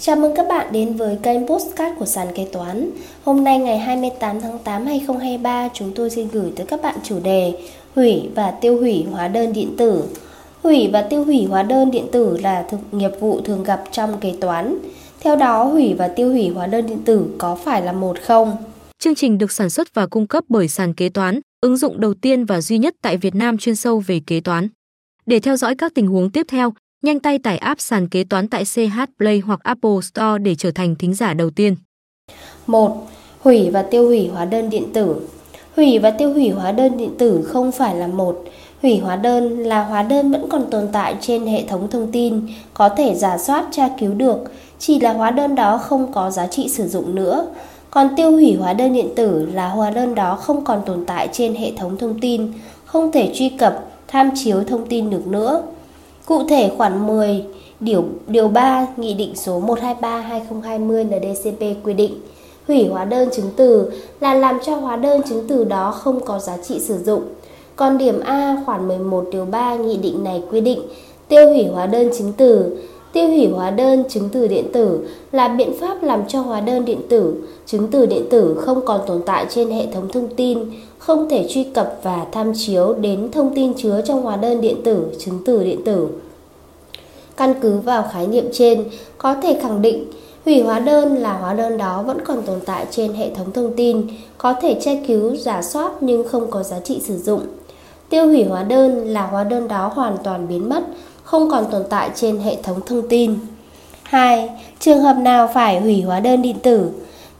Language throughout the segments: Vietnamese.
Chào mừng các bạn đến với kênh Postcard của sàn kế toán. Hôm nay ngày 28 tháng 8 2023, chúng tôi xin gửi tới các bạn chủ đề Hủy và tiêu hủy hóa đơn điện tử. Hủy và tiêu hủy hóa đơn điện tử là thực nghiệp vụ thường gặp trong kế toán. Theo đó, hủy và tiêu hủy hóa đơn điện tử có phải là một không? Chương trình được sản xuất và cung cấp bởi sàn kế toán, ứng dụng đầu tiên và duy nhất tại Việt Nam chuyên sâu về kế toán. Để theo dõi các tình huống tiếp theo, nhanh tay tải app sàn kế toán tại CH Play hoặc Apple Store để trở thành thính giả đầu tiên. 1. Hủy và tiêu hủy hóa đơn điện tử. Hủy và tiêu hủy hóa đơn điện tử không phải là một. Hủy hóa đơn là hóa đơn vẫn còn tồn tại trên hệ thống thông tin, có thể giả soát tra cứu được, chỉ là hóa đơn đó không có giá trị sử dụng nữa. Còn tiêu hủy hóa đơn điện tử là hóa đơn đó không còn tồn tại trên hệ thống thông tin, không thể truy cập, tham chiếu thông tin được nữa. Cụ thể khoản 10 điều điều 3 Nghị định số 123/2020 NDCP quy định hủy hóa đơn chứng từ là làm cho hóa đơn chứng từ đó không có giá trị sử dụng. Còn điểm A khoản 11 điều 3 nghị định này quy định tiêu hủy hóa đơn chứng từ Tiêu hủy hóa đơn chứng từ điện tử là biện pháp làm cho hóa đơn điện tử, chứng từ điện tử không còn tồn tại trên hệ thống thông tin, không thể truy cập và tham chiếu đến thông tin chứa trong hóa đơn điện tử, chứng từ điện tử. Căn cứ vào khái niệm trên, có thể khẳng định hủy hóa đơn là hóa đơn đó vẫn còn tồn tại trên hệ thống thông tin, có thể tra cứu, giả soát nhưng không có giá trị sử dụng. Tiêu hủy hóa đơn là hóa đơn đó hoàn toàn biến mất, không còn tồn tại trên hệ thống thông tin. 2. Trường hợp nào phải hủy hóa đơn điện tử?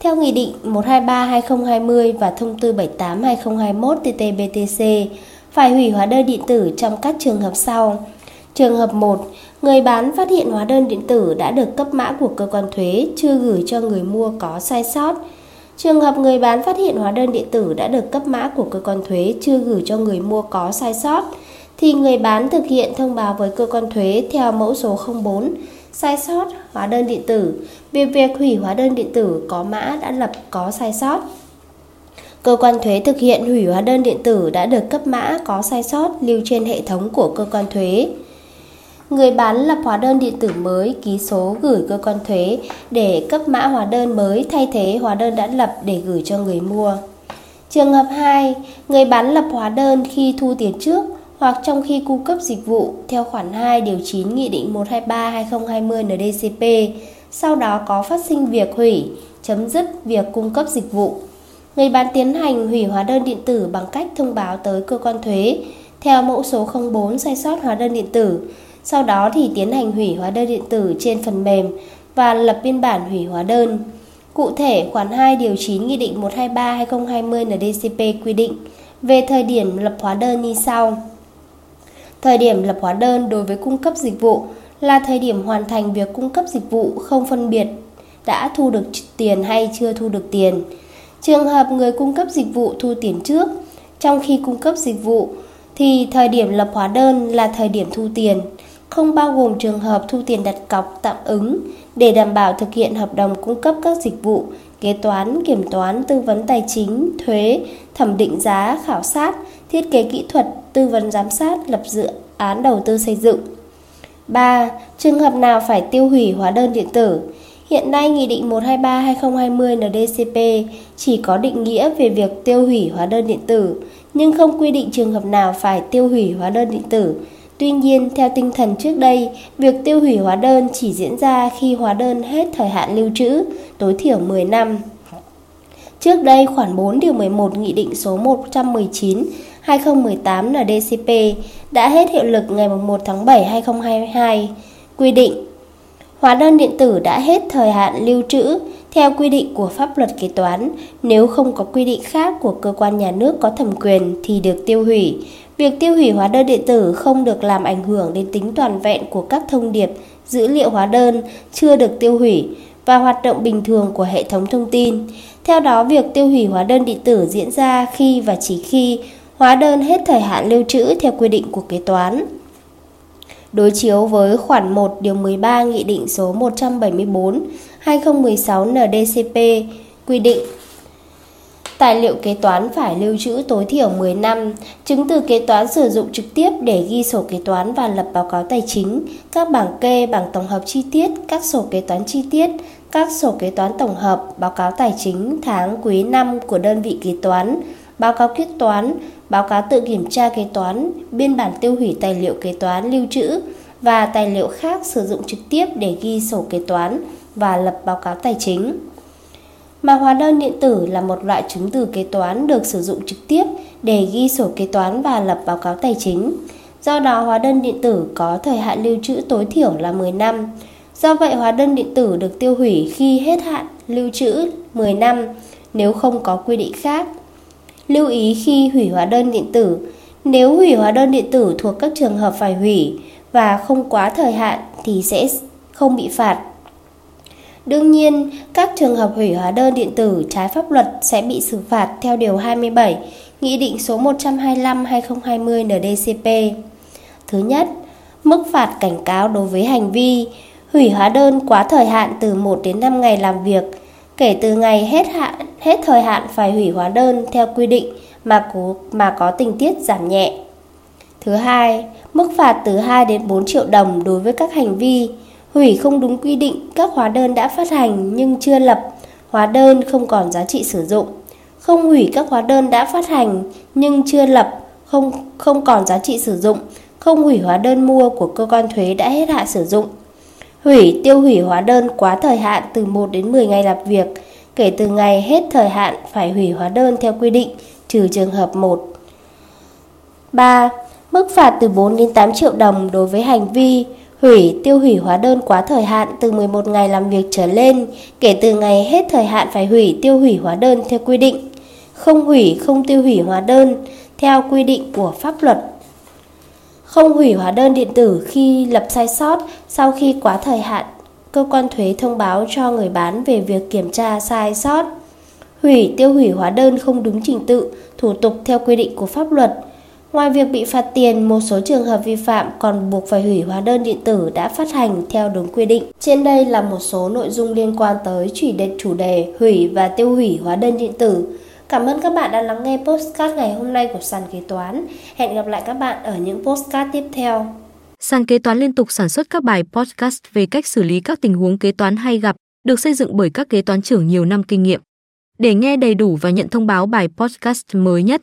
Theo Nghị định 123-2020 và Thông tư 78-2021 TT-BTC, phải hủy hóa đơn điện tử trong các trường hợp sau. Trường hợp 1, người bán phát hiện hóa đơn điện tử đã được cấp mã của cơ quan thuế chưa gửi cho người mua có sai sót. Trường hợp người bán phát hiện hóa đơn điện tử đã được cấp mã của cơ quan thuế chưa gửi cho người mua có sai sót thì người bán thực hiện thông báo với cơ quan thuế theo mẫu số 04 sai sót hóa đơn điện tử về việc hủy hóa đơn điện tử có mã đã lập có sai sót. Cơ quan thuế thực hiện hủy hóa đơn điện tử đã được cấp mã có sai sót lưu trên hệ thống của cơ quan thuế. Người bán lập hóa đơn điện tử mới ký số gửi cơ quan thuế để cấp mã hóa đơn mới thay thế hóa đơn đã lập để gửi cho người mua. Trường hợp 2, người bán lập hóa đơn khi thu tiền trước hoặc trong khi cung cấp dịch vụ theo khoản 2 điều 9 Nghị định 123/2020 NDCP, sau đó có phát sinh việc hủy, chấm dứt việc cung cấp dịch vụ. Người bán tiến hành hủy hóa đơn điện tử bằng cách thông báo tới cơ quan thuế theo mẫu số 04 sai sót hóa đơn điện tử, sau đó thì tiến hành hủy hóa đơn điện tử trên phần mềm và lập biên bản hủy hóa đơn. Cụ thể, khoản 2 điều 9 Nghị định 123/2020 NDCP quy định về thời điểm lập hóa đơn như sau. Thời điểm lập hóa đơn đối với cung cấp dịch vụ là thời điểm hoàn thành việc cung cấp dịch vụ không phân biệt đã thu được tiền hay chưa thu được tiền. Trường hợp người cung cấp dịch vụ thu tiền trước, trong khi cung cấp dịch vụ thì thời điểm lập hóa đơn là thời điểm thu tiền, không bao gồm trường hợp thu tiền đặt cọc tạm ứng để đảm bảo thực hiện hợp đồng cung cấp các dịch vụ kế toán, kiểm toán, tư vấn tài chính, thuế, thẩm định giá, khảo sát, thiết kế kỹ thuật, tư vấn giám sát, lập dự án đầu tư xây dựng. 3. Trường hợp nào phải tiêu hủy hóa đơn điện tử? Hiện nay Nghị định 123/2020 NDCP chỉ có định nghĩa về việc tiêu hủy hóa đơn điện tử, nhưng không quy định trường hợp nào phải tiêu hủy hóa đơn điện tử. Tuy nhiên, theo tinh thần trước đây, việc tiêu hủy hóa đơn chỉ diễn ra khi hóa đơn hết thời hạn lưu trữ, tối thiểu 10 năm. Trước đây, khoản 4 điều 11 Nghị định số 119 2018 NDCP đã hết hiệu lực ngày 1 tháng 7 2022, quy định Hóa đơn điện tử đã hết thời hạn lưu trữ theo quy định của pháp luật kế toán, nếu không có quy định khác của cơ quan nhà nước có thẩm quyền thì được tiêu hủy. Việc tiêu hủy hóa đơn điện tử không được làm ảnh hưởng đến tính toàn vẹn của các thông điệp, dữ liệu hóa đơn chưa được tiêu hủy và hoạt động bình thường của hệ thống thông tin. Theo đó, việc tiêu hủy hóa đơn điện tử diễn ra khi và chỉ khi hóa đơn hết thời hạn lưu trữ theo quy định của kế toán. Đối chiếu với khoản 1 điều 13 Nghị định số 174 2016 NDCP quy định Tài liệu kế toán phải lưu trữ tối thiểu 10 năm, chứng từ kế toán sử dụng trực tiếp để ghi sổ kế toán và lập báo cáo tài chính, các bảng kê, bảng tổng hợp chi tiết, các sổ kế toán chi tiết, các sổ kế toán tổng hợp, báo cáo tài chính tháng quý năm của đơn vị kế toán, báo cáo kết toán, báo cáo tự kiểm tra kế toán, biên bản tiêu hủy tài liệu kế toán lưu trữ và tài liệu khác sử dụng trực tiếp để ghi sổ kế toán và lập báo cáo tài chính. Mà hóa đơn điện tử là một loại chứng từ kế toán được sử dụng trực tiếp để ghi sổ kế toán và lập báo cáo tài chính. Do đó hóa đơn điện tử có thời hạn lưu trữ tối thiểu là 10 năm. Do vậy hóa đơn điện tử được tiêu hủy khi hết hạn lưu trữ 10 năm nếu không có quy định khác. Lưu ý khi hủy hóa đơn điện tử, nếu hủy hóa đơn điện tử thuộc các trường hợp phải hủy và không quá thời hạn thì sẽ không bị phạt. Đương nhiên, các trường hợp hủy hóa đơn điện tử trái pháp luật sẽ bị xử phạt theo Điều 27, Nghị định số 125-2020 NDCP. Thứ nhất, mức phạt cảnh cáo đối với hành vi hủy hóa đơn quá thời hạn từ 1 đến 5 ngày làm việc, kể từ ngày hết hạn hết thời hạn phải hủy hóa đơn theo quy định mà có, mà có tình tiết giảm nhẹ. Thứ hai, mức phạt từ 2 đến 4 triệu đồng đối với các hành vi hủy không đúng quy định các hóa đơn đã phát hành nhưng chưa lập, hóa đơn không còn giá trị sử dụng. Không hủy các hóa đơn đã phát hành nhưng chưa lập, không không còn giá trị sử dụng, không hủy hóa đơn mua của cơ quan thuế đã hết hạn sử dụng. Hủy tiêu hủy hóa đơn quá thời hạn từ 1 đến 10 ngày làm việc, kể từ ngày hết thời hạn phải hủy hóa đơn theo quy định, trừ trường hợp 1. 3. Mức phạt từ 4 đến 8 triệu đồng đối với hành vi hủy tiêu hủy hóa đơn quá thời hạn từ 11 ngày làm việc trở lên, kể từ ngày hết thời hạn phải hủy tiêu hủy hóa đơn theo quy định. Không hủy không tiêu hủy hóa đơn theo quy định của pháp luật. Không hủy hóa đơn điện tử khi lập sai sót sau khi quá thời hạn, cơ quan thuế thông báo cho người bán về việc kiểm tra sai sót. Hủy tiêu hủy hóa đơn không đúng trình tự, thủ tục theo quy định của pháp luật Ngoài việc bị phạt tiền, một số trường hợp vi phạm còn buộc phải hủy hóa đơn điện tử đã phát hành theo đúng quy định. Trên đây là một số nội dung liên quan tới chỉ đề chủ đề hủy và tiêu hủy hóa đơn điện tử. Cảm ơn các bạn đã lắng nghe postcard ngày hôm nay của sàn kế toán. Hẹn gặp lại các bạn ở những postcard tiếp theo. Sàn kế toán liên tục sản xuất các bài podcast về cách xử lý các tình huống kế toán hay gặp, được xây dựng bởi các kế toán trưởng nhiều năm kinh nghiệm. Để nghe đầy đủ và nhận thông báo bài podcast mới nhất,